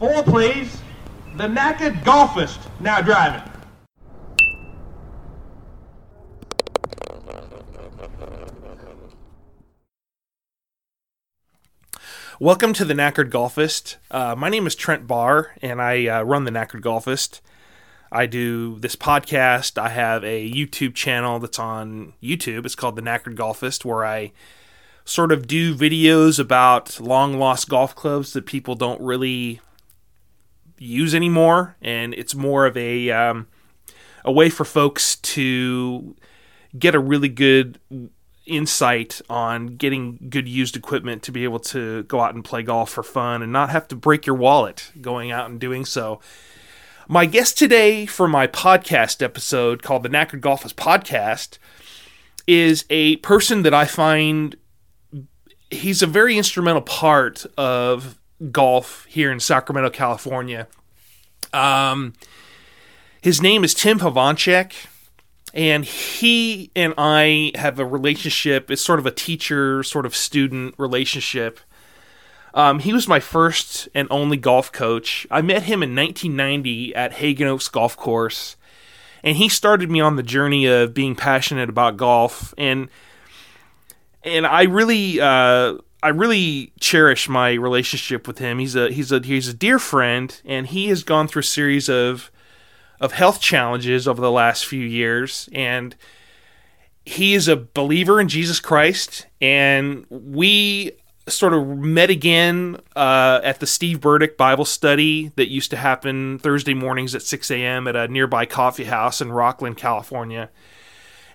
Four, please. The knackered golfist now driving. Welcome to the Knackered Golfist. Uh, my name is Trent Barr, and I uh, run the Knackered Golfist. I do this podcast. I have a YouTube channel that's on YouTube. It's called the Knackered Golfist, where I sort of do videos about long lost golf clubs that people don't really use anymore, and it's more of a um, a way for folks to get a really good insight on getting good used equipment to be able to go out and play golf for fun and not have to break your wallet going out and doing so. My guest today for my podcast episode called the Knackered Golfers Podcast is a person that I find he's a very instrumental part of golf here in Sacramento, California. Um, his name is Tim Hovancsek and he and I have a relationship. It's sort of a teacher, sort of student relationship. Um, he was my first and only golf coach. I met him in 1990 at Haggin Oaks Golf Course, and he started me on the journey of being passionate about golf. and And I really, uh, I really cherish my relationship with him. He's a he's a he's a dear friend, and he has gone through a series of of health challenges over the last few years and he is a believer in Jesus Christ and we sort of met again uh, at the Steve Burdick Bible study that used to happen Thursday mornings at 6 a.m. at a nearby coffee house in Rocklin, California.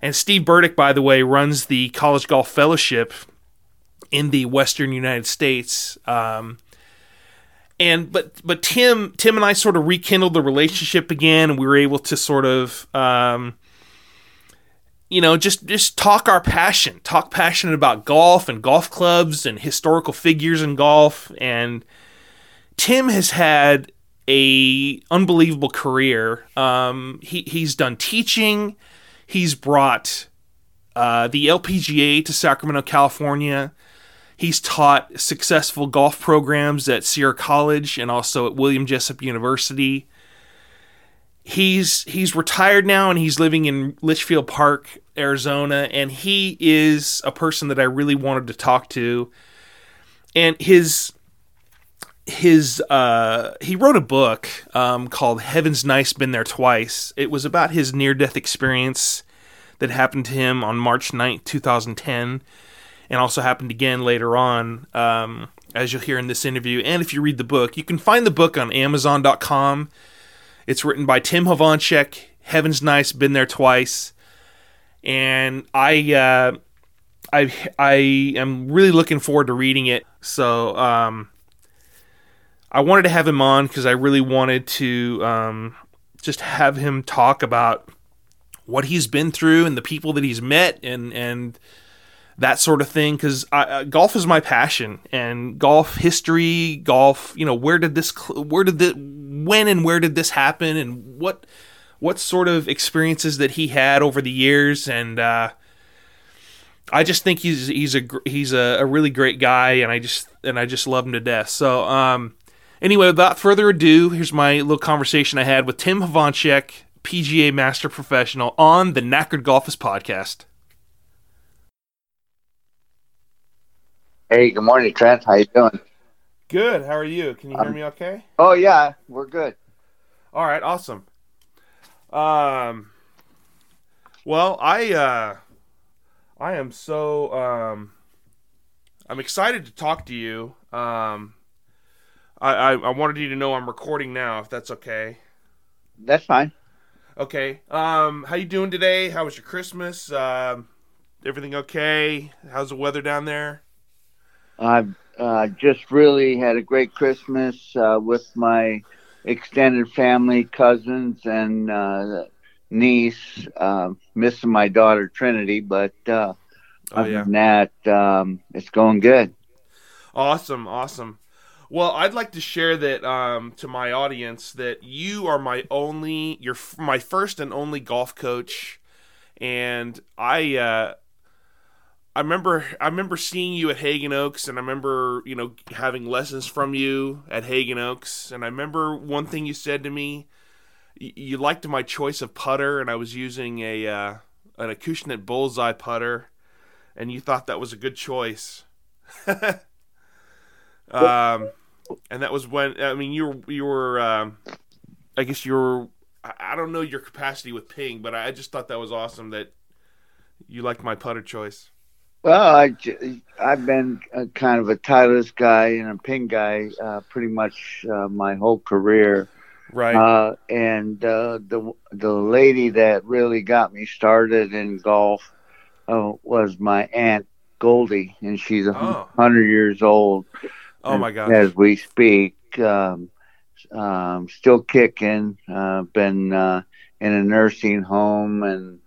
And Steve Burdick, by the way, runs the College Golf Fellowship in the Western United States. Um, and but but Tim Tim and I sort of rekindled the relationship again, and we were able to sort of um, you know just just talk our passion, talk passionate about golf and golf clubs and historical figures in golf. And Tim has had a unbelievable career. Um, he he's done teaching. He's brought uh, the LPGA to Sacramento, California. He's taught successful golf programs at Sierra College and also at William Jessup University. He's he's retired now and he's living in Litchfield Park, Arizona, and he is a person that I really wanted to talk to. And his his uh, he wrote a book um, called Heaven's Nice Been There Twice. It was about his near death experience that happened to him on March 9th, 2010 and also happened again later on, um, as you'll hear in this interview. And if you read the book, you can find the book on Amazon.com. It's written by Tim Hovancsek. Heaven's nice, been there twice, and I, uh, I, I am really looking forward to reading it. So, um, I wanted to have him on because I really wanted to um, just have him talk about what he's been through and the people that he's met and and that sort of thing because uh, golf is my passion and golf history golf you know where did this where did the when and where did this happen and what what sort of experiences that he had over the years and uh, I just think he's he's a he's a, a, really great guy and I just and I just love him to death. So um anyway without further ado here's my little conversation I had with Tim Hovancsek PGA Master Professional on the Knackered Golfist podcast Hey, good morning, Trent. How you doing? Good. How are you? Can you hear um, me okay? Oh yeah, we're good. All right, awesome. Um well, I uh I am so um I'm excited to talk to you. Um I, I, I wanted you to know I'm recording now, if that's okay. That's fine. Okay. Um how you doing today? How was your Christmas? Um everything okay? How's the weather down there? I've uh, just really had a great Christmas uh, with my extended family, cousins, and uh, niece. Uh, missing my daughter Trinity, but uh, oh, other yeah. than that, um, it's going good. Awesome, awesome. Well, I'd like to share that um, to my audience that you are my only, you're my first and only golf coach, and I uh, I remember I remember seeing you at Haggin Oaks, and I remember you know having lessons from you at Haggin Oaks, and I remember one thing you said to me. You, you liked my choice of putter, and I was using a uh, an Acushnet Bullseye putter, and you thought that was a good choice. um, and that was when I mean you were you were um, I guess you were I don't know your capacity with ping, but I just thought that was awesome that you liked my putter choice. Well, I, I've been a, kind of a Titleist guy and a ping guy uh, pretty much uh, my whole career. Right. Uh, and uh, the the lady that really got me started in golf uh, was my aunt Goldie, and she's a Oh. hundred years old. Oh my god. As we speak, um, um, still kicking. Uh, been uh, in a nursing home and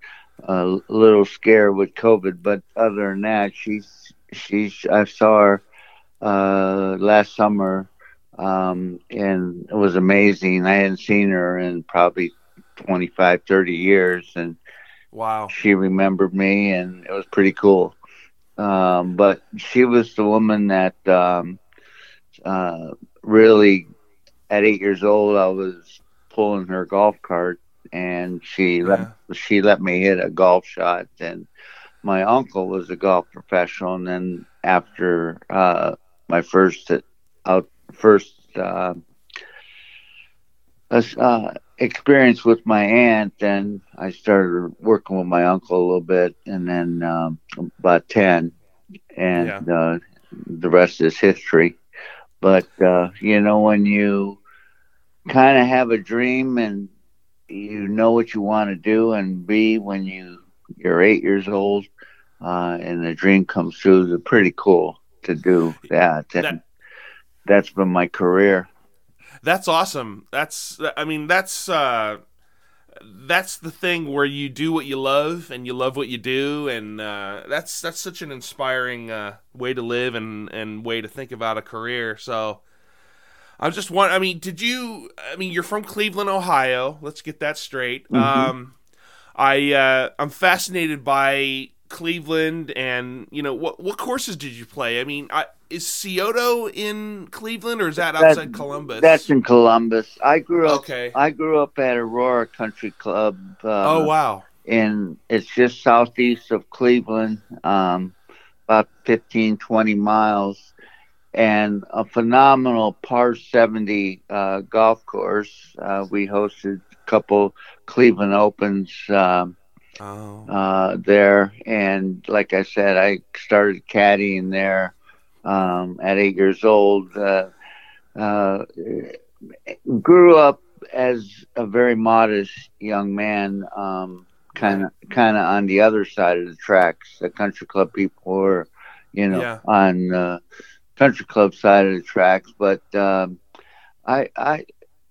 a little scared with COVID, but other than that, she's she's. I saw her uh, last summer, um, and it was amazing. I hadn't seen her in probably 25, 30 years, and Wow. she remembered me, and it was pretty cool. Um, but she was the woman that um, uh, really, at eight years old, I was pulling her golf cart, and she let she let me hit a golf shot. And my uncle was a golf professional, and then after uh, my first out first. Uh, uh, experience with my aunt, and I started working with my uncle a little bit, and then um, about ten, and uh, the rest is history. But uh, you know, when you kind of have a dream and you know what you want to do, and be when you you're eight years old, uh, and the dream comes true, it's pretty cool to do that. And That- that's been my career. That's awesome. That's I mean that's uh that's the thing where you do what you love and you love what you do and uh that's that's such an inspiring uh way to live and and way to think about a career. So I just want I mean, did you I mean, you're from Cleveland, Ohio. Let's get that straight. Mhm. Um I uh I'm fascinated by Cleveland and you know what what courses did you play? I mean, I, is Scioto in Cleveland or is that That- outside Columbus? That's in Columbus. I grew up. Okay. I grew up at Aurora Country Club. Uh, oh wow. And it's just southeast of Cleveland, um, about 15, 20 miles, and a phenomenal par 70 uh, golf course. Uh, we hosted a couple Cleveland Opens. Um, Oh. uh, there. And like I said, I started caddying there um, at eight years old. Uh, uh, grew up as a very modest young man, kind of kind of on the other side of the tracks. The country club people were, you know, Yeah. on the country club side of the tracks, but. Um, I, I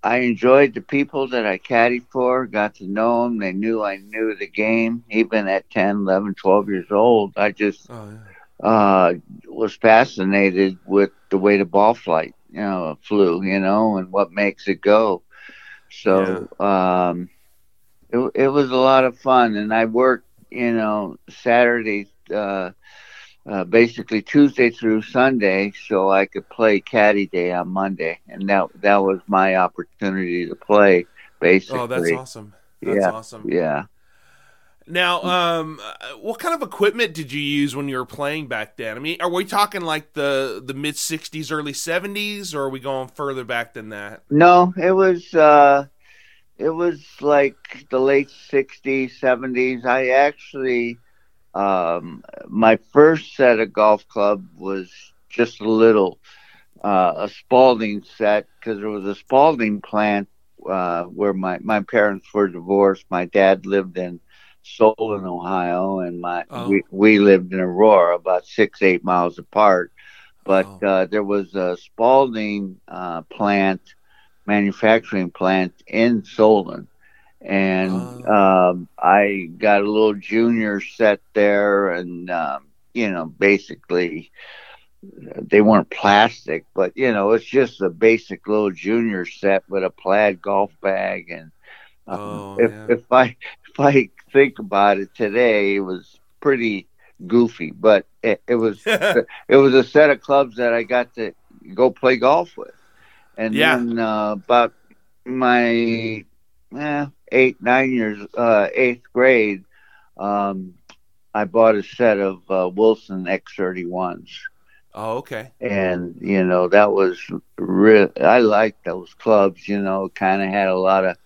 I enjoyed the people that I caddied for, got to know them. They knew I knew the game, even at 10, 11, 12 years old. I just Oh yeah. uh, was fascinated with the way the ball flight, you know, flew, you know, and what makes it go. So um, it, it was a lot of fun. And I worked, you know, Saturdays, uh, uh, basically Tuesday through Sunday, so I could play caddy day on Monday, and that that was my opportunity to play. Basically, Oh, that's awesome. That's Yeah. awesome. yeah. Now, um, what kind of equipment did you use when you were playing back then? I mean, are we talking like the the mid '60s, early '70s, or are we going further back than that? No, it was uh, it was like the late '60s, '70s. I actually, um, my first set of golf club was just a little uh, a Spalding set because there was a Spalding plant uh, where my my parents were divorced. My dad lived in Solon, Ohio, and my Oh. we, we lived in Aurora, about six eight miles apart. But Oh. uh, there was a Spalding uh, plant, manufacturing plant in Solon, and um, I got a little junior set there, and um, you know, basically they weren't plastic, but you know, it's just a basic little junior set with a plaid golf bag. And um, Oh, if yeah. if I if I think about it today, it was pretty goofy, but it, it was it was a set of clubs that I got to go play golf with. And Yeah. then uh, about my eh, eight nine years uh, eighth grade, um, I bought a set of uh, Wilson X thirty ones oh, okay. and you know that was real i liked those clubs you know kind of had a lot of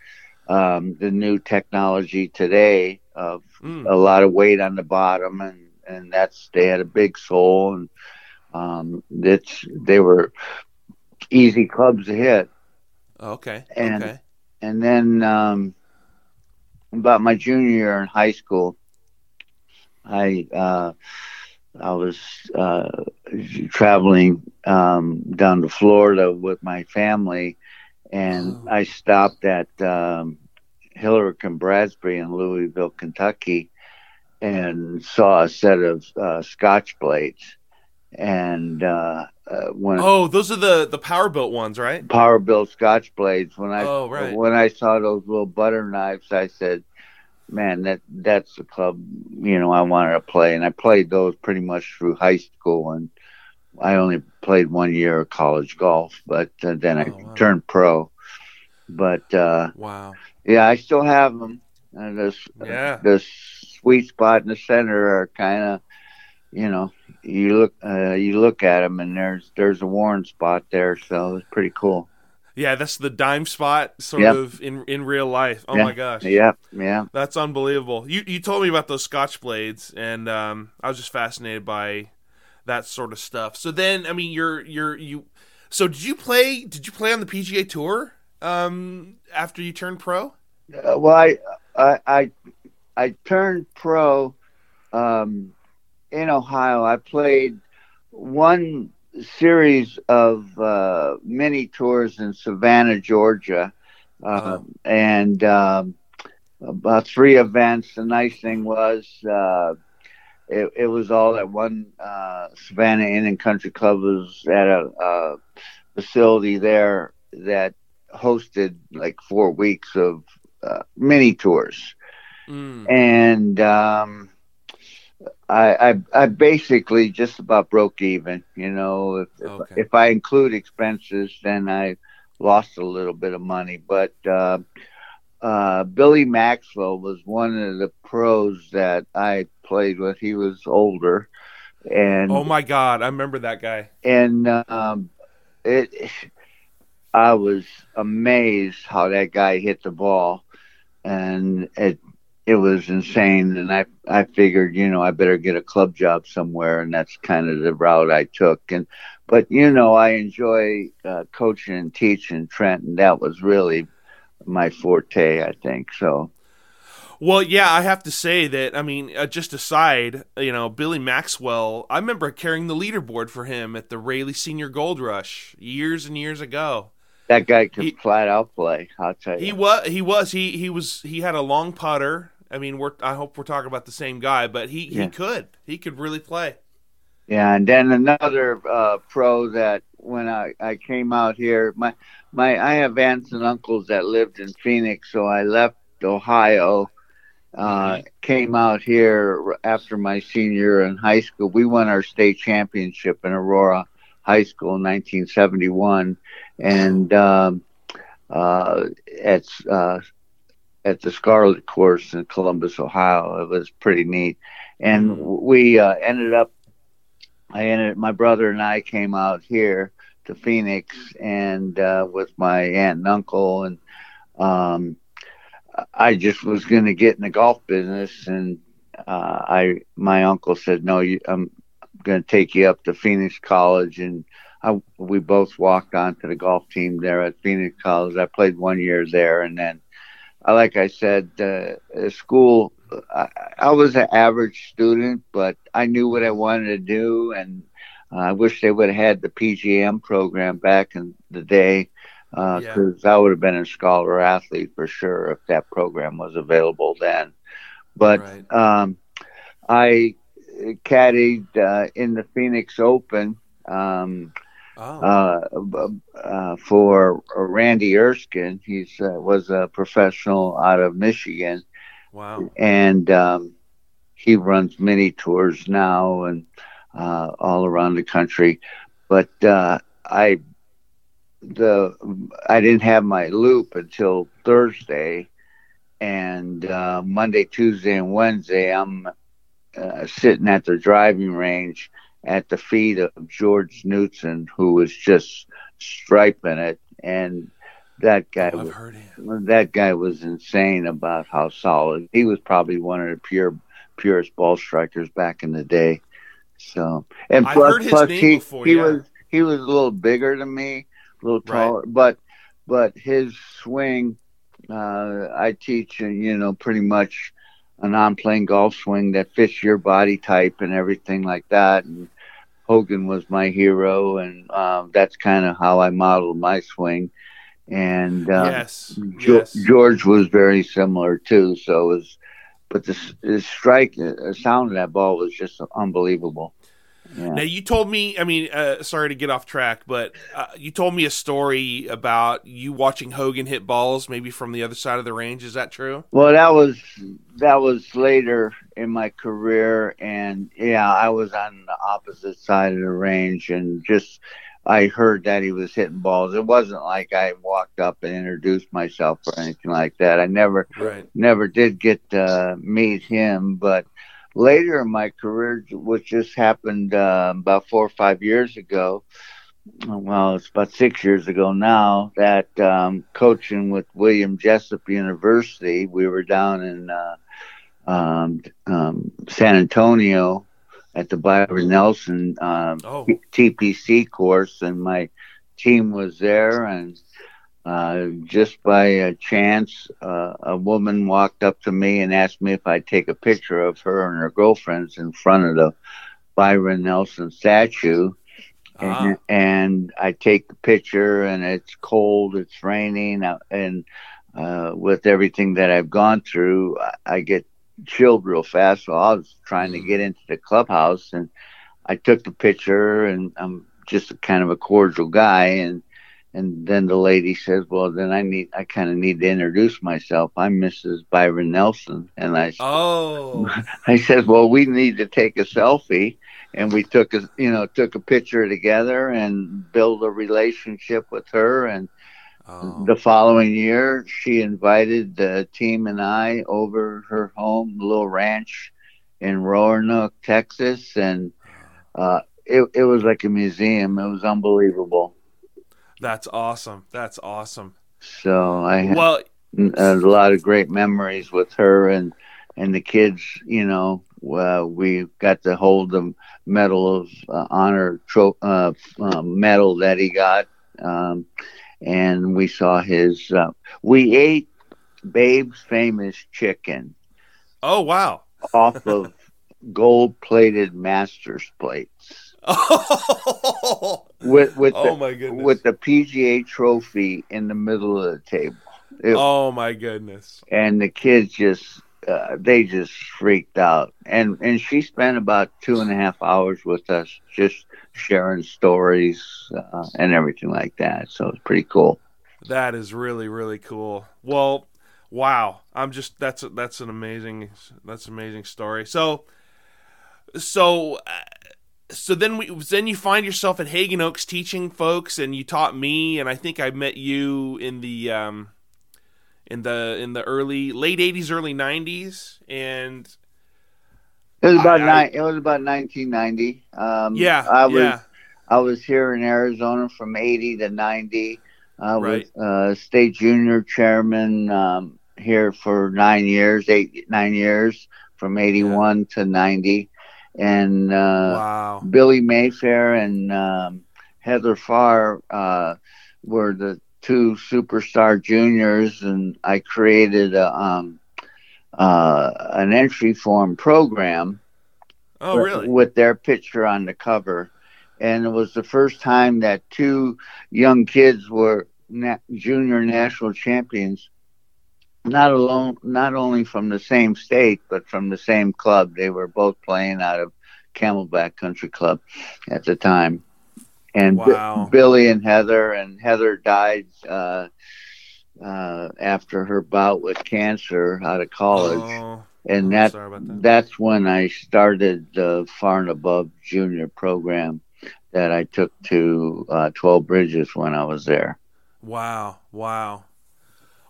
um, the new technology today of Mm. a lot of weight on the bottom and and that's they had a big sole and um it's they were easy clubs to hit okay. And- okay. and then um about my junior year in high school i uh i was uh traveling um down to florida with my family and Oh. i stopped at um and bradbury in louisville kentucky and saw a set of uh, scotch blades and uh, when Oh, those are the the PowerBilt ones, right? PowerBilt scotch blades when i Oh, right. when i saw those little butter knives i said man that that's the club you know i wanted to play and i played those pretty much through high school and i only played one year of college golf but uh, then i Oh, wow. turned pro but uh Wow. yeah i still have them and this Yeah. the sweet spot in the center are kind of you know you look uh, you look at them and there's there's a worn spot there so it's pretty cool Yeah, that's the dime spot sort Yep. of in in real life. Oh Yeah. my gosh. yeah yeah That's unbelievable. You you told me about those Scotch blades, and um, I was just fascinated by that sort of stuff. So then, I mean, you're you're you. So did you play? Did you play on the PGA Tour um, after you turned pro? Uh, well, I, I, I, I turned pro um, in Ohio. I played one series of uh, mini tours in Savannah, Georgia, uh, Oh. and um, about three events. The nice thing was. Uh, it, it was all at one uh, Savannah Inn and Country Club was at a, uh facility there that hosted like four weeks of uh, mini tours, Mm. and um, I, I I basically just about broke even. You know, if if, Okay. if I include expenses, then I lost a little bit of money. But uh, uh, Billy Maxwell was one of the pros that I played with. He was older, and Oh my God, I remember that guy. and um, it I was amazed how that guy hit the ball, and it it was insane. And I I figured, you know, I better get a club job somewhere, and that's kind of the route I took. And but you know, I enjoy uh, coaching and teaching Trent, and that was really my forte, I think. So Well, yeah, I have to say that. I mean, uh, just aside, you know, Billy Maxwell. I remember carrying the leaderboard for him at the Raley's Senior Gold Rush years and years ago. that guy could He- flat out play. I'll tell you. He was. He was. He he was. He had a long putter. I mean, we're. I hope we're talking about the same guy, but he Yeah. he could. He could really play. Yeah, and then another uh, pro that when I, I came out here, my my I have aunts and uncles that lived in Phoenix, so I left Ohio, uh, came out here after my senior year in high school. We won our state championship in Aurora High School in 1971, and um, uh, at uh, at the Scarlet Course in Columbus, Ohio. It was pretty neat, and we uh, ended up I ended my brother and I came out here to Phoenix and uh, with my aunt and uncle and um, I just was going to get in the golf business and uh, I my uncle said no you, I'm going to take you up to Phoenix College and I, we both walked onto the golf team there at Phoenix College. I played one year there and then like I said uh, uh, school I, I was an average student, but I knew what I wanted to do, and uh, I wish they would have had the PGM program back in the day, because I would have been a scholar athlete for sure if that program was available then. But right. um, I caddied uh, in the Phoenix Open um, Oh. uh, uh, for Randy Erskine. He's uh, was a professional out of Michigan wow. and um, he runs many tours now and uh, all around the country. But uh, I the I didn't have my loop until Thursday, and uh, Monday, Tuesday, and Wednesday I'm uh, sitting at the driving range at the feet of George Knudson, who was just striping it, and that guy I've was heard him. that guy was insane about how solid he was. Probably one of the pure purest ball strikers back in the day. So and plus, plus he before, he yeah. was he was a little bigger than me, a little Right. taller, but but his swing. Uh, I teach, uh, you know, pretty much a non-playing golf swing that fits your body type and everything like that. And Hogan was my hero, and um, that's kind of how I modeled my swing. And uh, yes. Jo- yes. George was very similar too. So it was, but the, the strike, the sound of that ball was just unbelievable. Yeah. Now you told me. I mean, uh, sorry to get off track, but uh, you told me a story about you watching Hogan hit balls, maybe from the other side of the range. Is that true? Well, that was that was later in my career, and yeah, I was on the opposite side of the range, and just I heard that he was hitting balls. It wasn't like I walked up and introduced myself or anything like that. I never Right. never did get to meet him, but later in my career, which just happened uh, about four or five years ago, well, it's about six years ago now, that um, coaching with William Jessup University, we were down in uh, um, um, San Antonio at the Byron Nelson um, Oh. TPC course, and my team was there, and uh, just by a chance, uh, a woman walked up to me and asked me if I'd take a picture of her and her girlfriends in front of the Byron Nelson statue. Ah. And, and I take the picture, and it's cold, it's raining, uh, and uh, with everything that I've gone through, I, I get chilled real fast. So I was trying to Mm. get into the clubhouse, and I took the picture, and I'm just a kind of a cordial guy, and and then the lady says, "Well, then I need, I kind of need to introduce myself. I'm Mrs. Byron Nelson." And I, Oh. I says, "Well, we need to take a selfie." And we took a, you know, took a picture together and build a relationship with her. And oh. the following year, she invited the team and I over her home, little ranch in Roanoke, Texas, and uh, it it was like a museum. It was unbelievable. That's awesome. That's awesome. So I had Well, a lot of great memories with her and and the kids. You know, uh, we got to hold the medal of uh, honor tro- uh, uh, medal that he got, um, and we saw his. Uh, we ate Babe's famous chicken oh wow. off of gold plated Masters plates Oh, with with oh the, my goodness. with the PGA trophy in the middle of the table. It- oh my goodness. and the kids just uh, they just freaked out and and she spent about two and a half hours with us just sharing stories uh, and everything like that so it's pretty cool That is really really cool. Well, wow. I'm just that's that's an amazing that's an amazing story. So so uh, so then we then you find yourself at Haggin Oaks teaching folks and you taught me and I think I met you in the um in the in the early late 80s early 90s and it was about I- nine it was about 1990 um yeah i was yeah. I was here in arizona from 80 to 90 i Right. was uh state junior chairman um here for nine years eight nine years from 81 to 90 and uh wow Billy Mayfair and um, Heather Farr uh, were the two superstar juniors, and I created a, um, uh, an entry form program oh with- really with their picture on the cover. And it was the first time that two young kids were na- junior national champions. Not alone, not only from the same state, but from the same club. They were both playing out of Camelback Country Club at the time. And Wow. Billy and Heather, and Heather died uh, uh, after her bout with cancer out of college oh, and that, that. that's when I started the Far and Above Junior program that I took to uh, Twelve Bridges when I was there. Wow, wow.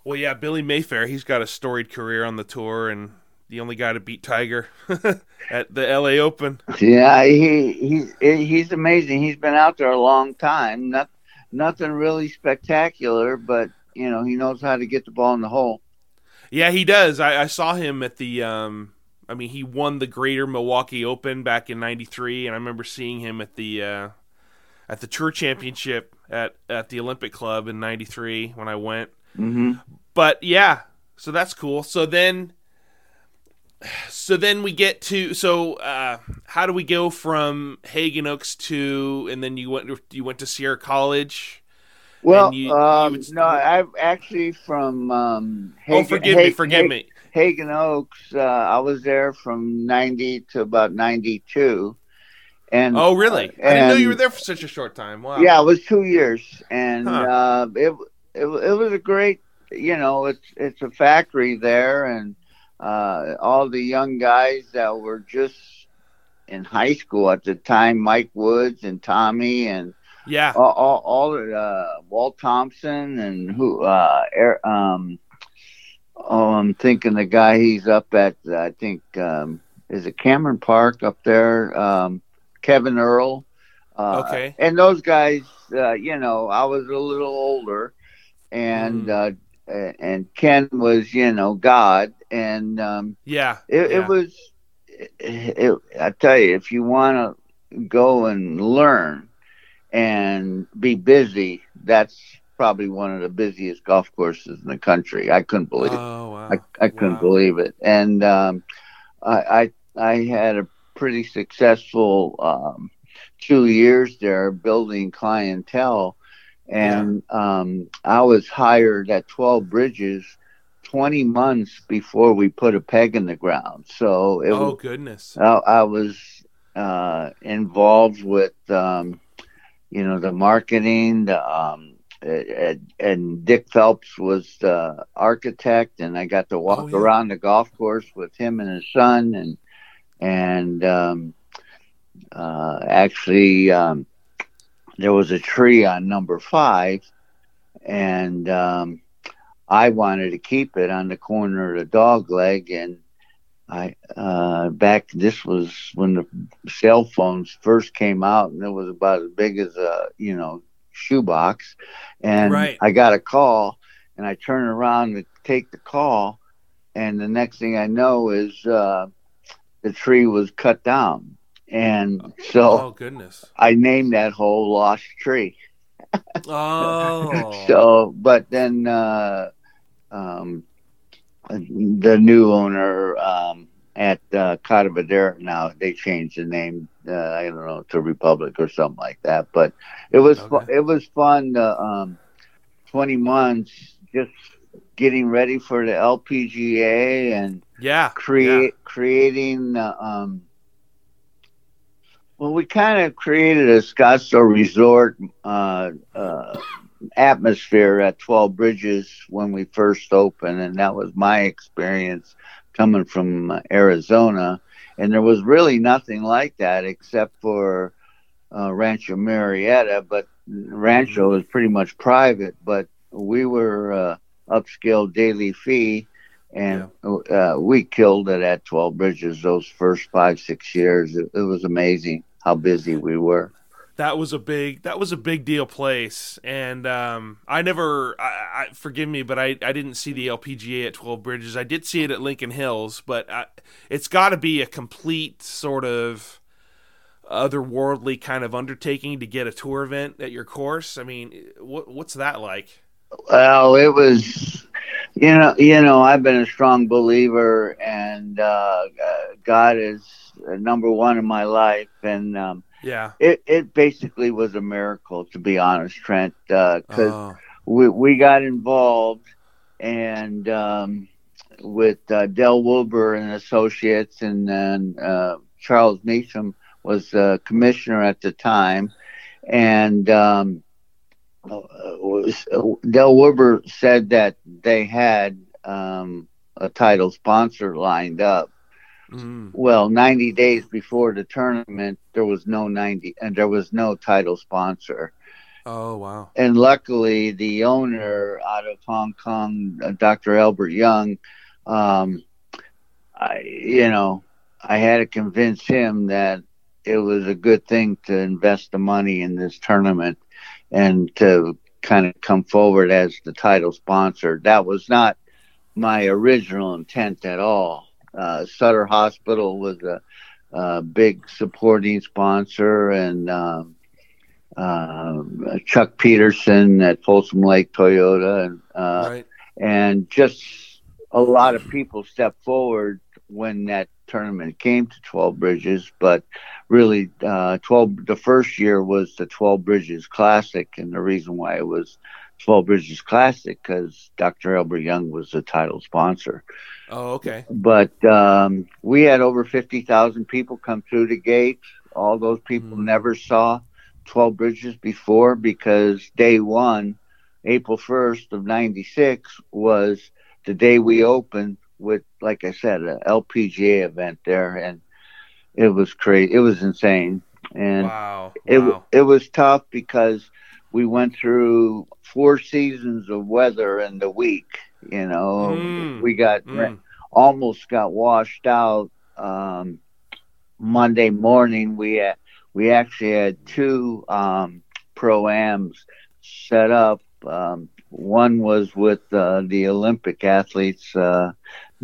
Well, yeah, Billy Mayfair, he's got a storied career on the tour and the only guy to beat Tiger at the LA Open. Yeah, he he's he's amazing. He's been out there a long time. Not nothing really spectacular, but you know he knows how to get the ball in the hole. Yeah, he does. I, I saw him at the. Um, I mean, he won the Greater Milwaukee Open back in '93, and I remember seeing him at the uh, at the Tour Championship at at the Olympic Club in '93 when I went. Hmm But yeah, so that's cool. So then, so then we get to so uh, how do we go from Haggin Oaks to and then you went you went to Sierra College. Well, And you- you um, would- no, I've actually from um, oh, Haggin- forgive me, forgive Ha- me. Haggin Oaks. Uh, I was there from '90 to about '92, and Oh, really? I didn't know you were there for such a short time. Wow. Yeah, it was two years, and Huh. uh, it, it it was a great. You know, it's it's a factory there, and uh, all the young guys that were just in high school at the time, Mike Woods and Tommy, and Yeah. all all, all uh, Walt Thompson, and who uh, Air, um, oh, I'm thinking the guy he's up at. I think um, is it Cameron Park up there. Um, Kevin Earl. Uh, Okay. And those guys, uh, you know, I was a little older, and uh, and Ken was, you know, God, and um, Yeah. it, yeah. it was. It, it, I tell you, if you want to go and learn and be busy, that's probably one of the busiest golf courses in the country. I couldn't believe. it. Oh wow. I, I couldn't Wow. believe it. And um, I, I I had a pretty successful um, two years there building clientele, and um, I was hired at Twelve Bridges. 20 months before we put a peg in the ground. So it Oh was, goodness. I, I was uh, involved with, um, you know, the marketing, the, um, and, and Dick Phelps was the architect, and I got to walk Oh, yeah. around the golf course with him and his son, and and um, uh, actually um, there was a tree on number five, and um, I wanted to keep it on the corner of the dog leg, and I uh, back this was when the cell phones first came out, and it was about as big as a you know shoebox, and Right. I got a call, and I turn around to take the call, and the next thing I know is uh, the tree was cut down, and so Oh goodness. I named that hole Lost Tree. Oh. So, but then uh, um, the new owner um, at uh, Catta Verdera now they changed the name. Uh, I don't know to Republic or something like that. But it was Okay. it was fun. Uh, um, Twenty months just getting ready for the LPGA and yeah. create creating uh, um well we kind of created a Scottsdale resort uh, uh, atmosphere at 12 bridges when we first opened and that was my experience coming from arizona. And there was really nothing like that except for uh, Rancho Murieta but rancho was pretty much private but we were uh, upscale daily fee and uh, we killed it at 12 bridges those first five six years. It, it was amazing how busy we were. That was a big that was a big deal place. And um, i never I, I forgive me but I, I didn't see the lpga at 12 bridges. I did see it at lincoln hills but I, it's got to be a complete sort of otherworldly kind of undertaking to get a tour event at your course. I mean what, what's that like? Well it was you know you know i've been a strong believer and uh, god is number one in my life. And um, yeah. it, it basically was a miracle to be honest trent because oh, we, we got involved and um, with uh, Del Wilber and Associates, and then uh, Charles Mechem was uh, commissioner at the time, and um, uh, Del Wilber said that they had um, a title sponsor lined up. Mm. Well, 90 days before the tournament, there was no 90 and there was no title sponsor. Oh wow. And luckily, the owner out of Hong Kong, uh, Dr. Albert Young, um, I, you know, I had to convince him that it was a good thing to invest the money in this tournament and to kind of come forward as the title sponsor. That was not my original intent at all. Uh, Sutter Hospital was a, a big supporting sponsor, and um, uh, Chuck Peterson at Folsom Lake Toyota, and uh, right. and just a lot of people stepped forward when that tournament came to 12 bridges but really uh, 12 the first year was the 12 bridges classic and the reason why it was 12 bridges classic because dr albert young was the title sponsor Oh okay. but um, we had over 50000 people come through the gate. all those people Mm. never saw 12 bridges before because day one april 1st of 96 was the day we opened with like i said an lpga event there and it was crazy it was insane and wow. it wow. it was tough because we went through four seasons of weather in the week you know Mm. we got Mm. almost got washed out um, Monday morning. We had, we actually had two um, pro ams set up. Um, one was with uh, the Olympic athletes, uh,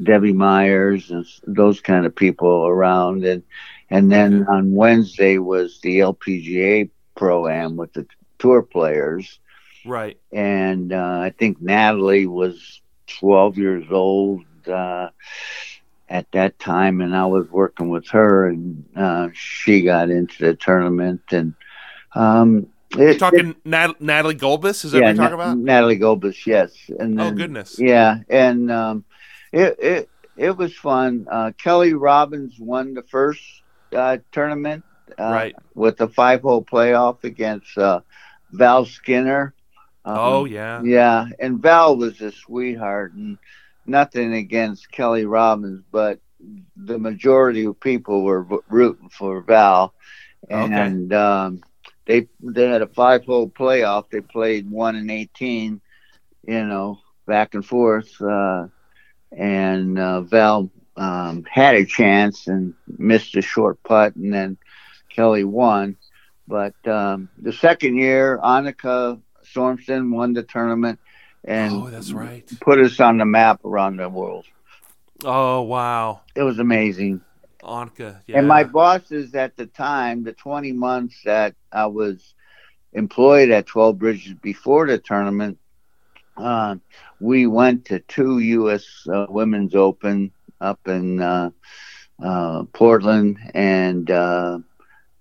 Debbie Myers, and those kind of people around, and and then on Wednesday was the LPGA pro am with the tour players Right. and uh, I think Natalie was 12 years old uh, at that time, and I was working with her, and uh, she got into the tournament, and um, You're it, talking Nat- Natalie Gulbis? Is that yeah, what you're talking about? Natalie Gulbis, yes, and Oh goodness. yeah, and um, it it it was fun. Uh, Kelly Robbins won the first uh, tournament uh, Right. with a five hole playoff against uh, Val Skinner. Um, Oh yeah. yeah, and Val was a sweetheart, and nothing against Kelly Robbins, but the majority of people were v- rooting for Val, Okay. and um, they they had a five hole playoff. They played one and eighteen, you know, back and forth, uh, and uh, Val um, had a chance and missed a short putt, and then Kelly won. But um, the second year, Annika Sorenstam won the tournament and oh, that's right. put us on the map around the world. Oh wow. It was amazing. Anka. Yeah. And my bosses at the time, the 20 months that I was employed at 12 Bridges before the tournament, uh, we went to two U.S. Uh, Women's Open up in uh, uh, Portland and uh,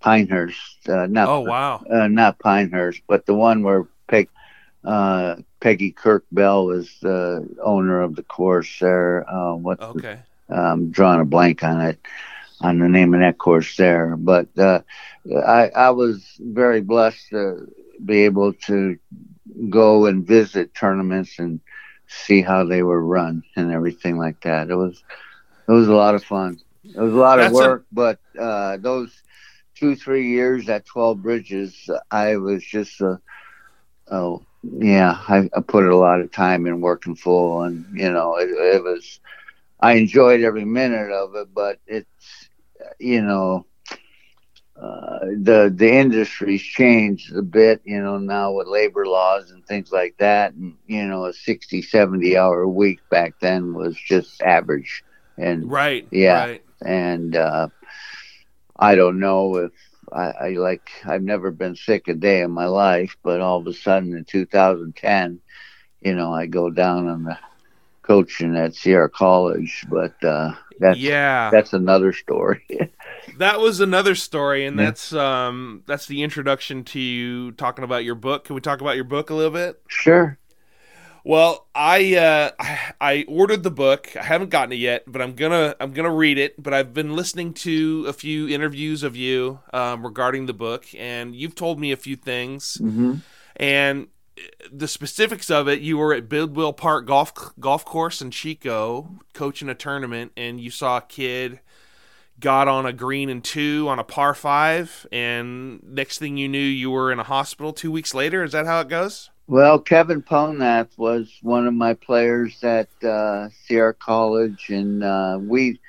Pinehurst. Uh, not Oh wow. uh, not Pinehurst, but the one where Peg, uh, Peggy Kirk Bell was the owner of the course there. Uh, what's the- Okay. um, drawing a blank on it, on the name of that course there. But uh, I, I was very blessed to be able to go and visit tournaments and see how they were run and everything like that. It was it was a lot of fun. It was a lot That's of a- work, but uh, those two three years at Twelve Bridges, I was just a oh yeah, I, I put a lot of time in working full, and you know it, it was. I enjoyed every minute of it, but it's you know uh, the the industry's changed a bit, you know, now with labor laws and things like that, and you know, a 60, 70 hour week back then was just average, and Right. Yeah. Right. and uh, I don't know if I, I like I've never been sick a day in my life, but all of a sudden in 2010, you know, I go down on the coaching at Sierra College, but uh, that's yeah. that's another story. That was another story, and Yeah. that's um that's the introduction to you talking about your book. Can we talk about your book a little bit? sure. Well, I uh, I- I ordered the book. I haven't gotten it yet, but I'm gonna I'm gonna read it. But I've been listening to a few interviews of you um, regarding the book, and you've told me a few things. hmm And the specifics of it, you were at Bidwell Park Golf Golf Course in Chico coaching a tournament, and you saw a kid got on a green and two on a par five, and next thing you knew, you were in a hospital two weeks later. Is that how it goes? Well, Kevin Ponath was one of my players at uh, Sierra College, and uh, we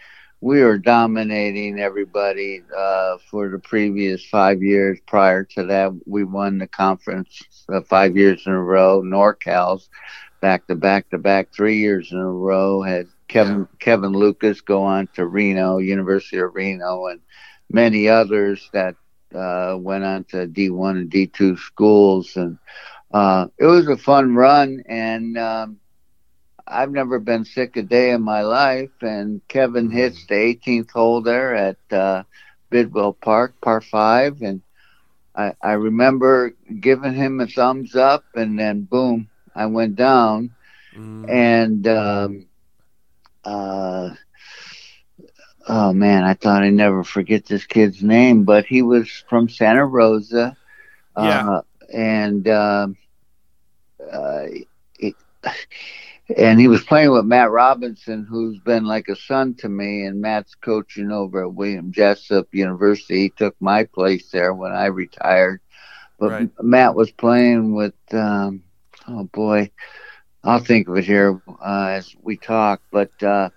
we were dominating everybody uh, for the previous five years. Prior to that, we won the conference uh, five years in a row. NorCal's back to back to back three years in a row. Had Kevin yeah. Kevin Lucas go on to Reno, University of Reno, and many others that uh, went on to D1 and D2 schools. And uh, it was a fun run, and um, I've never been sick a day in my life. And Kevin mm-hmm. hits the 18th hole there at uh, Bidwell Park, par five, and I, I remember giving him a thumbs up, and then boom, I went down, mm. and um, uh, oh man, I thought I'd never forget this kid's name, but he was from Santa Rosa, yeah, uh, and. Uh, uh, it, and he was playing with Matt Robinson, who's been like a son to me. And Matt's coaching over at William Jessup University. He took my place there when I retired. But right. Matt was playing with, um, oh boy, I'll think of it here uh, as we talk. But uh,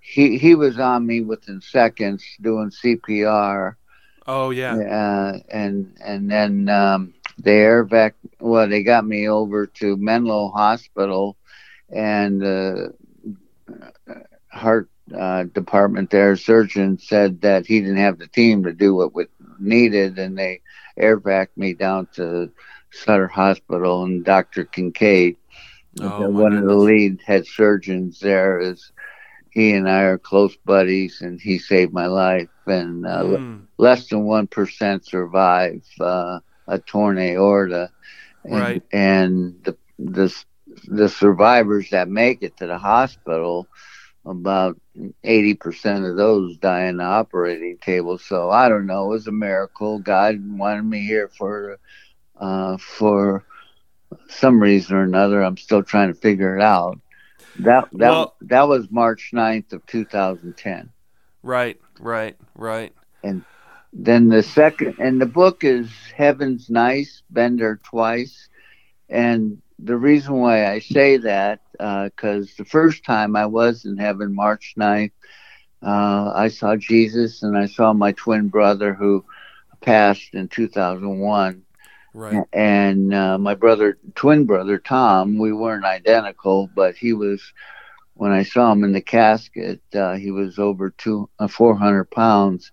he he was on me within seconds doing CPR. Oh yeah. Uh, and and then um, the air vac. Well, they got me over to Enloe Hospital and the uh, heart uh, department there, surgeon said that he didn't have the team to do what was needed, and they airvac me down to Sutter Hospital and Dr. Kincaid, oh, one of the lead head surgeons there, is he and I are close buddies, and he saved my life. And uh, mm. less than one percent survive uh, a torn aorta, and, right? And the the the survivors that make it to the hospital, about 80% of those die in the operating table. So I don't know. It was a miracle. God wanted me here for, uh, for some reason or another. I'm still trying to figure it out. That, that, well, that was March 9th of 2010. Right, right, right. And then the second, and the book is Heaven's Nice, Been There Twice. And the reason why I say that, because uh, the first time I was in heaven, March 9th, uh, I saw Jesus and I saw my twin brother who passed in 2001. Right. And uh, my brother, twin brother Tom, we weren't identical, but he was, when I saw him in the casket, uh, he was over two, uh, 400 pounds.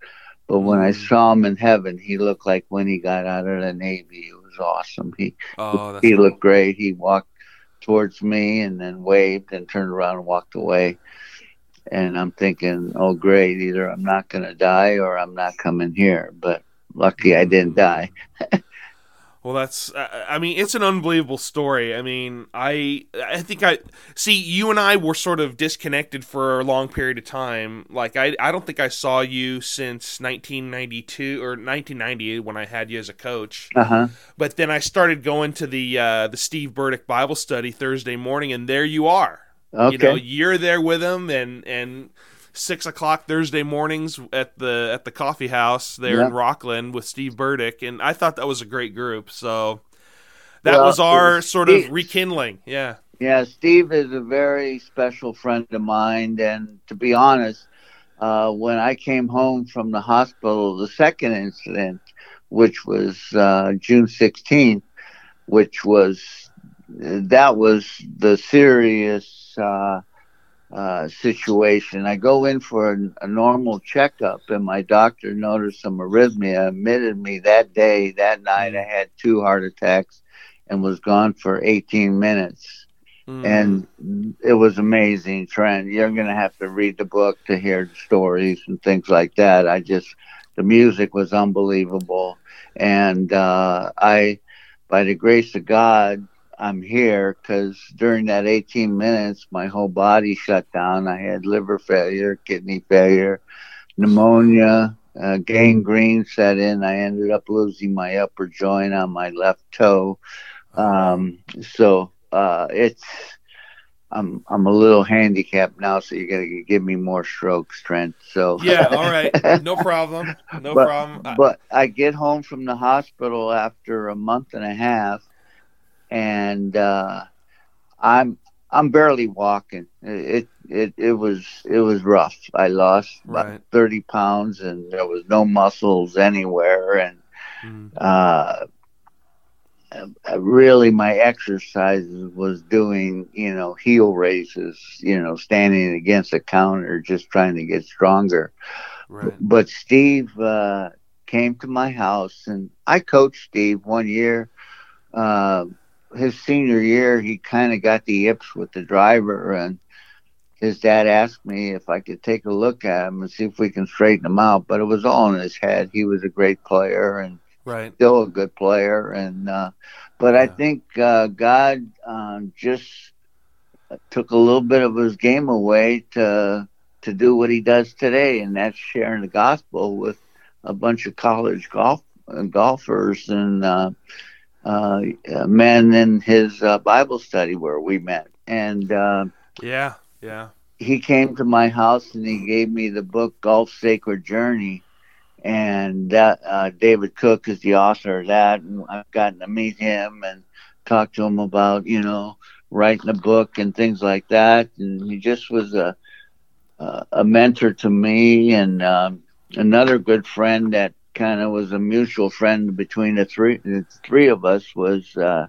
But when I mm. saw him in heaven, he looked like when he got out of the Navy It was awesome. He oh, he looked great. He walked towards me and then waved and turned around and walked away. And I'm thinking, oh great, either I'm not going to die or I'm not coming here. But lucky I didn't die. Well, that's I mean, it's an unbelievable story. I mean, I I think I see you and I were sort of disconnected for a long period of time. Like I I don't think I saw you since 1992 or 1990 when I had you as a coach. Uh-huh. But then I started going to the uh, the Steve Burdick Bible study Thursday morning and there you are. Okay. You know, you're there with him and and six o'clock Thursday mornings at the at the coffee house there yep. in Rocklin with Steve Burdick, and I thought that was a great group. So that well, was our sort Steve, of rekindling. Yeah. Yeah, Steve is a very special friend of mine, and to be honest, uh, when I came home from the hospital, the second incident, which was uh, June 16th, which was that was the serious. Uh, uh, situation. I go in for a, a, normal checkup, and my doctor noticed some arrhythmia. Admitted me that day, that night. I had two heart attacks, and was gone for 18 minutes. Mm. And it was amazing, Trent. You're going to have to read the book to hear stories and things like that. I just, the music was unbelievable. And uh, I, by the grace of God, I'm here because during that 18 minutes, my whole body shut down. I had liver failure, kidney failure, pneumonia, uh, gangrene set in. I ended up losing my upper joint on my left toe, Um, so uh, it's I'm I'm a little handicapped now, so you got to give me more stroke strength. So yeah, all right, no problem, no but, problem. But I get home from the hospital after a month and a half, and uh, I'm I'm barely walking. It it it was it was rough. I lost about Right. thirty pounds, and there was no muscles anywhere, and Mm. uh, uh, really my exercises was doing you know heel raises, you know, standing against a counter, just trying to get stronger. Right. But Steve uh, came to my house, and I coached Steve one year. Uh, his senior year, he kind of got the yips with the driver, and his dad asked me if I could take a look at him and see if we can straighten him out. But it was all in his head. He was a great player and Right. still a good player, and uh, but I think uh, God um, just took a little bit of his game away to to do what he does today, and that's sharing the gospel with a bunch of college golf uh, golfers and uh, men in his uh, Bible study where we met, and. Uh, Yeah. Yeah. he came to my house and he gave me the book Golf Sacred Journey, and that uh, David Cook is the author of that. And I've gotten to meet him and talk to him about you know writing a book and things like that. And he just was a a, a mentor to me and um, another good friend that kind of was a mutual friend between the three the three of us was uh,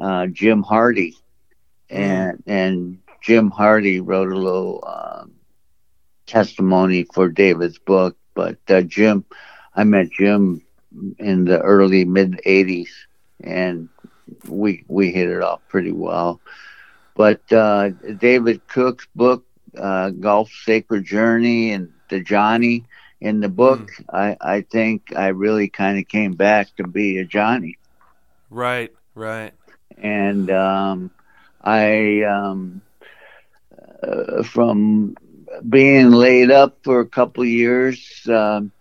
uh, Jim Hardy, and and Jim Hardy wrote a little um, testimony for David's book. But uh, Jim, I met Jim in the early mid '80s, and we we hit it off pretty well. But uh, David Cook's book, uh, Golf Sacred Journey, and the Johnny in the book, I I think I really kind of came back to be a Johnny Right. Right. and um, I um, uh, from being laid up for a couple years. Um,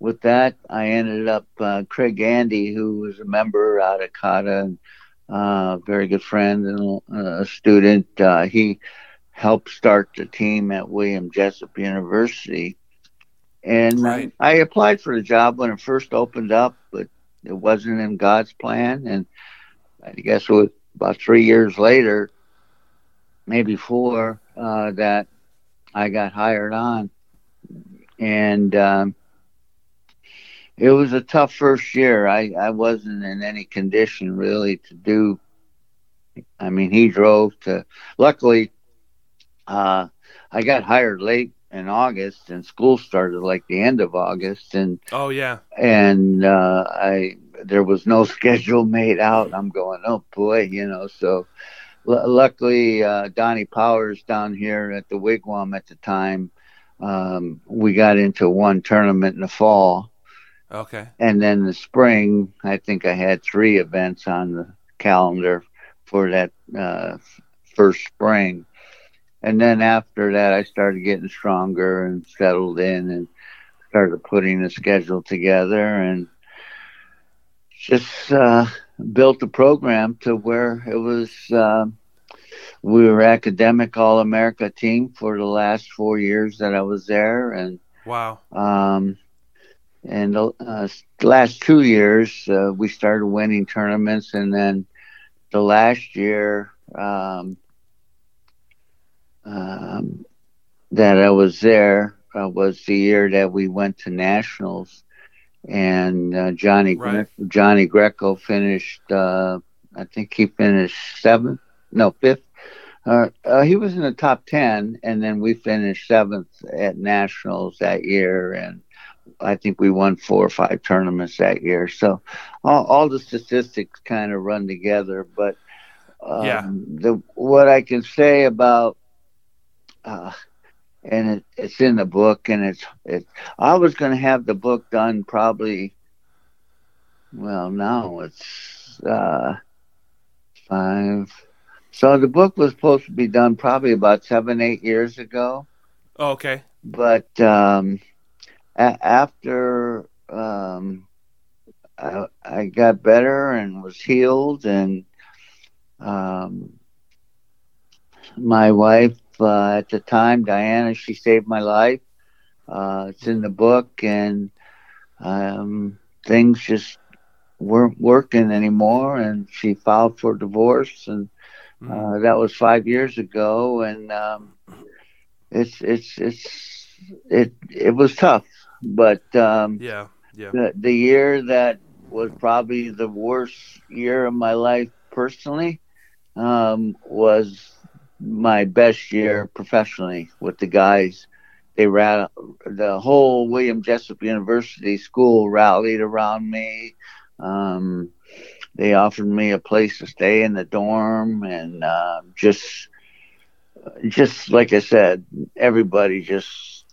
with that, I ended up uh, Craig Andy, who was a member out of Catta, and uh, very good friend and a student. Uh, he helped start the team at William Jessup University, and Right. I applied for the job when it first opened up, but it wasn't in God's plan, and I guess it was about three years later, maybe four, uh, that I got hired on. And um, it was a tough first year. I, I wasn't in any condition really to do. I mean, he drove to. Luckily, uh, I got hired late in August, and school started like the end of August, and Oh yeah. and uh, I there was no schedule made out. I'm going, oh boy, you know. So l- luckily, uh, Donnie Powers down here at the Wigwam at the time, um, we got into one tournament in the fall, Okay. and then the spring. I think I had three events on the calendar for that uh, first spring. And then after that, I started getting stronger and settled in and started putting a schedule together and just uh, built the program to where it was. Uh, we were academic All America team for the last four years that I was there, and Wow. um, and the uh, last two years uh, we started winning tournaments, and then the last year um, um, that I was there uh, was the year that we went to nationals, and uh, Johnny Right. Gre- Johnny Greco finished. Uh, I think he finished seventh, no fifth. Uh, uh, he was in the top ten, and then we finished seventh at nationals that year, and I think we won four or five tournaments that year. So all, all the statistics kind of run together. But um, Yeah. the what I can say about uh, and it, it's in the book, and it's it. I was going to have the book done probably. Well, now it's uh, five. So the book was supposed to be done probably about seven, eight years ago Oh, okay. but um, a- after um, I, I got better and was healed, and um, my wife uh, at the time, Diana, she saved my life. Uh, it's in the book, and um, things just weren't working anymore, and she filed for divorce, and uh, mm. that was five years ago, and um, it's it's it's it it was tough, but um, yeah, yeah, the, the year that was probably the worst year of my life personally um, was my best year professionally with the guys. They ran the whole William Jessup University school rallied around me. Um, they offered me a place to stay in the dorm, and uh, just, just like I said, everybody just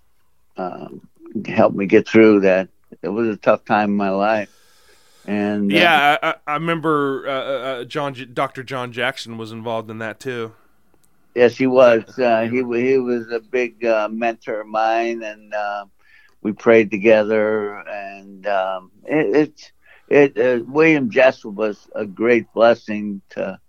um, helped me get through that. It was a tough time in my life. And uh, yeah, I, I, remember uh, uh, uh John, Dr. John Jackson was involved in that too. Yes, he was. Uh, he he was a big uh, mentor of mine, and uh, we prayed together. And um, it, it, it uh, William Jessup was a great blessing to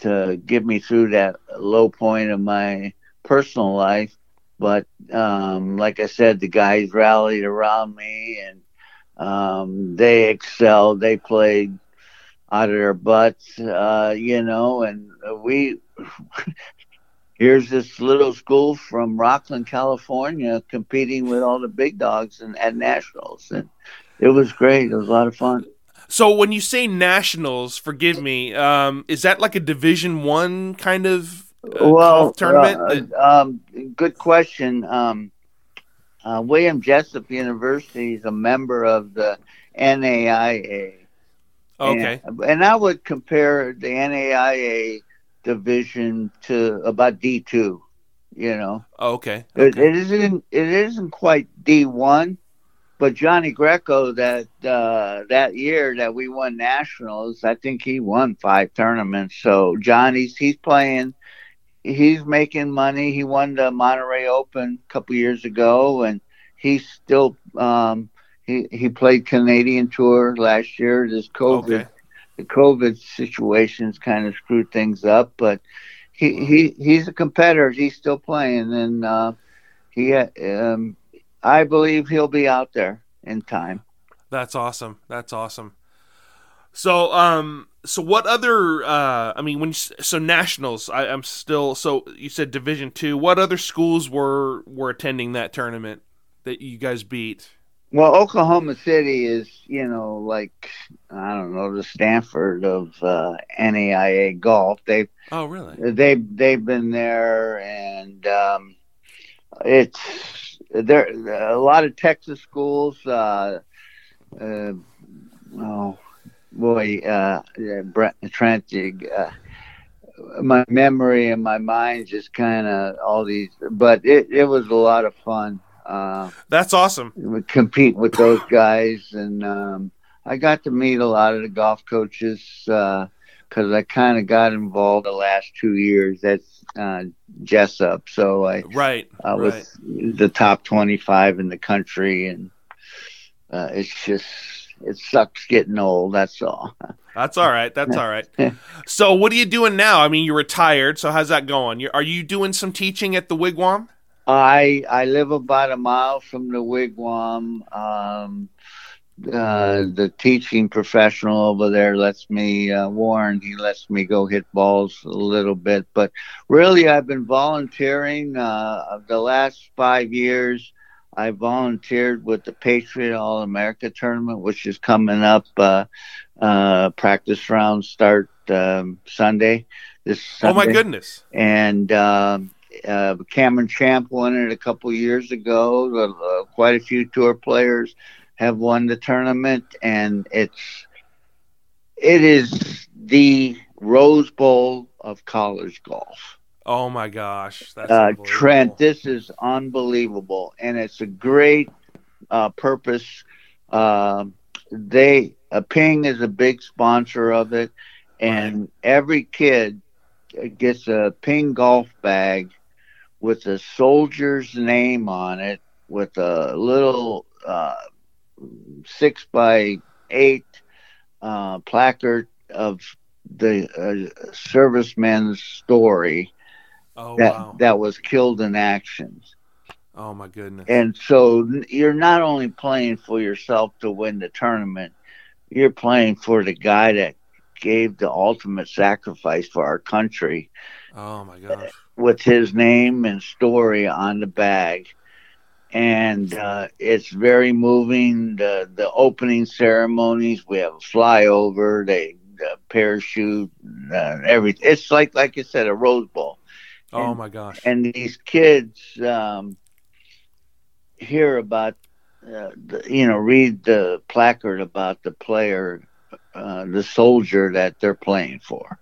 to get me through that low point of my personal life. But um, like I said, the guys rallied around me, and um, they excelled. They played out of their butts, uh, you know, and we here's this little school from Rocklin, California, competing with all the big dogs and at nationals, and it was great. It was a lot of fun. So when you say nationals, forgive me, um, is that like a Division One kind of uh, well tournament? Uh, um, good question. Um, uh, William Jessup University is a member of the NAIA. Okay. And, and I would compare the NAIA division to about D two. You know. Oh, okay. okay. It, it isn't. It isn't quite D one, but Johnny Greco that uh, that year that we won nationals, I think he won five tournaments. So Johnny's he's playing. He's making money. He won the Monterey Open a couple years ago, and he's still um, he he played Canadian Tour last year. This COVID okay the COVID situations kind of screwed things up, but he, he he's a competitor. He's still playing, and uh, he um, I believe he'll be out there in time. That's awesome. That's awesome. So um so what other uh I mean when you, so nationals I, I'm still so you said Division two. What other schools were were attending that tournament that you guys beat? Well, Oklahoma City is, you know, like I don't know, the Stanford of uh, NAIA golf. They oh really? They they've been there, and um, it's there. A lot of Texas schools. Uh, uh, oh boy, uh, Brent Trent. Uh, my memory and my mind just kind of all these, but it, it was a lot of fun. Uh, That's awesome. Compete with those guys, and um, I got to meet a lot of the golf coaches because uh, I kind of got involved the last two years. That's uh, Jessup, so I right I was right. the top twenty-five in the country, and uh, it's just it sucks getting old. That's all. That's all right. That's all right. so, what are you doing now? I mean, you're retired. So, how's that going? You're, are you doing some teaching at the Wigwam? I I live about a mile from the wigwam. Um, uh, the teaching professional over there lets me uh, Warren. He lets me go hit balls a little bit, but really I've been volunteering. Uh, the last five years, I volunteered with the Patriot All America tournament, which is coming up. Uh, uh, practice rounds start um, Sunday. This Sunday. oh my goodness! And um, uh, Cameron Champ won it a couple years ago. Uh, quite a few tour players have won the tournament, and it's it is the Rose Bowl of college golf. Oh my gosh, that's uh, Trent, this is unbelievable, and it's a great uh, purpose. Uh, they uh, Ping is a big sponsor of it, and right. every kid gets a Ping golf bag with a soldier's name on it with a little uh, six by eight uh, placard of the uh, serviceman's story Oh that wow. that was killed in action. Oh my goodness. And so you're not only playing for yourself to win the tournament, you're playing for the guy that gave the ultimate sacrifice for our country Oh my gosh. with his name and story on the bag. And uh, it's very moving. The the opening ceremonies, we have a flyover, they the parachute, uh, everything. It's like like I said, a Rose Bowl. Oh And- my gosh. and these kids um, hear about, uh, the, you know, read the placard about the player, uh, the soldier that they're playing for.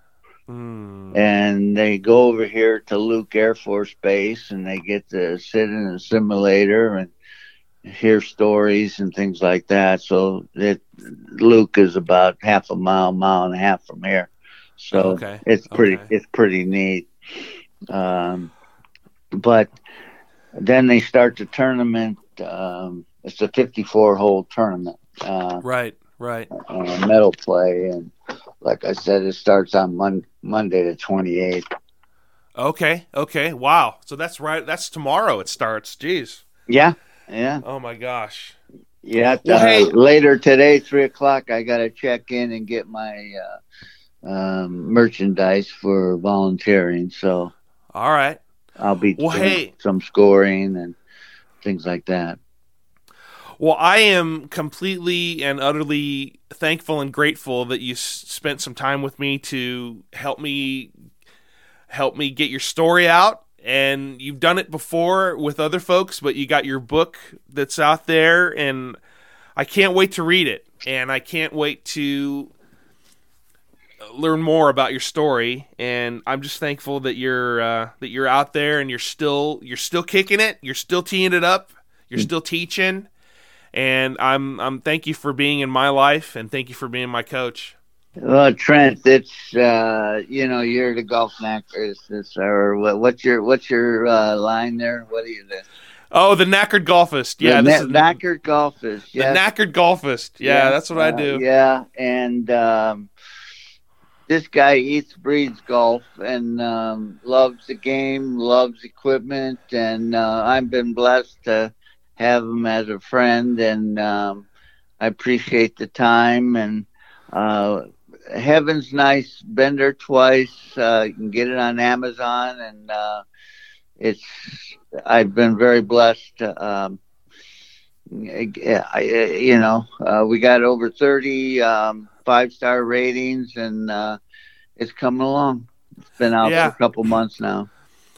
Mm. And they go over here to Luke Air Force Base and they get to sit in a simulator and hear stories and things like that. So it, Luke is about half a mile, mile and a half from here. So Okay. it's pretty Okay. it's pretty neat. Um, but then they start the tournament. Um, it's a 54 hole tournament, uh, Right. Right. uh, medal play, and like I said, it starts on Mon- Monday the 28th. Okay. Okay. Wow. So that's right. That's tomorrow. It starts. Jeez. Yeah, yeah, Oh my gosh. yeah. Well, uh, hey- later today, three o'clock, I got to check in and get my uh, um, merchandise for volunteering. So All right. I'll be Well, doing hey. some scoring and things like that. Well, I am completely and utterly thankful and grateful that you s- spent some time with me to help me help me get your story out. And you've done it before with other folks, but you got your book that's out there, and I can't wait to read it. And I can't wait to learn more about your story. And I'm just thankful that you're uh, that you're out there and you're still you're still kicking it. You're still teeing it up. You're still teaching and I'm I'm thank you for being in my life and thank you for being my coach. Well, Trent, it's uh, you know you're the golf it's, or what, what's your what's your uh, line there? What are you the Oh, the knackered golfist. Yeah, the this kna- is knackered golfist. the knackered golfist. Yeah, that's what I uh, do. Yeah, and um, this guy eats, breathes golf, and um, loves the game, loves equipment, and uh, I've been blessed to have him as a friend, and um, I appreciate the time. And uh, Heaven's Nice, been there twice. Uh, you can get it on Amazon, and uh, it's. I've been very blessed. Um, I, you know, uh, we got over 30 um, five star ratings, and uh, it's coming along. It's been out Yeah. for a couple months now.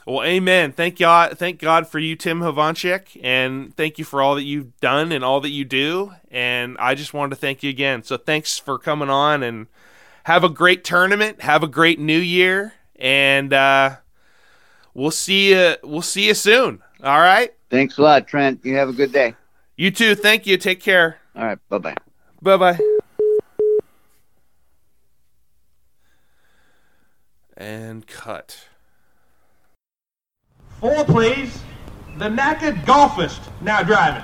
Well, amen. Thank God thank God for you, Tim Hovancsek, and thank you for all that you've done and all that you do. And I just wanted to thank you again. So thanks for coming on and have a great tournament. Have a great new year. And uh, we'll see you we'll see you soon. All right? Thanks a lot, Trent. You have a good day. You too. Thank you. Take care. All right. Bye bye. Bye bye. And cut. Four, please. The knackered golfist now driving.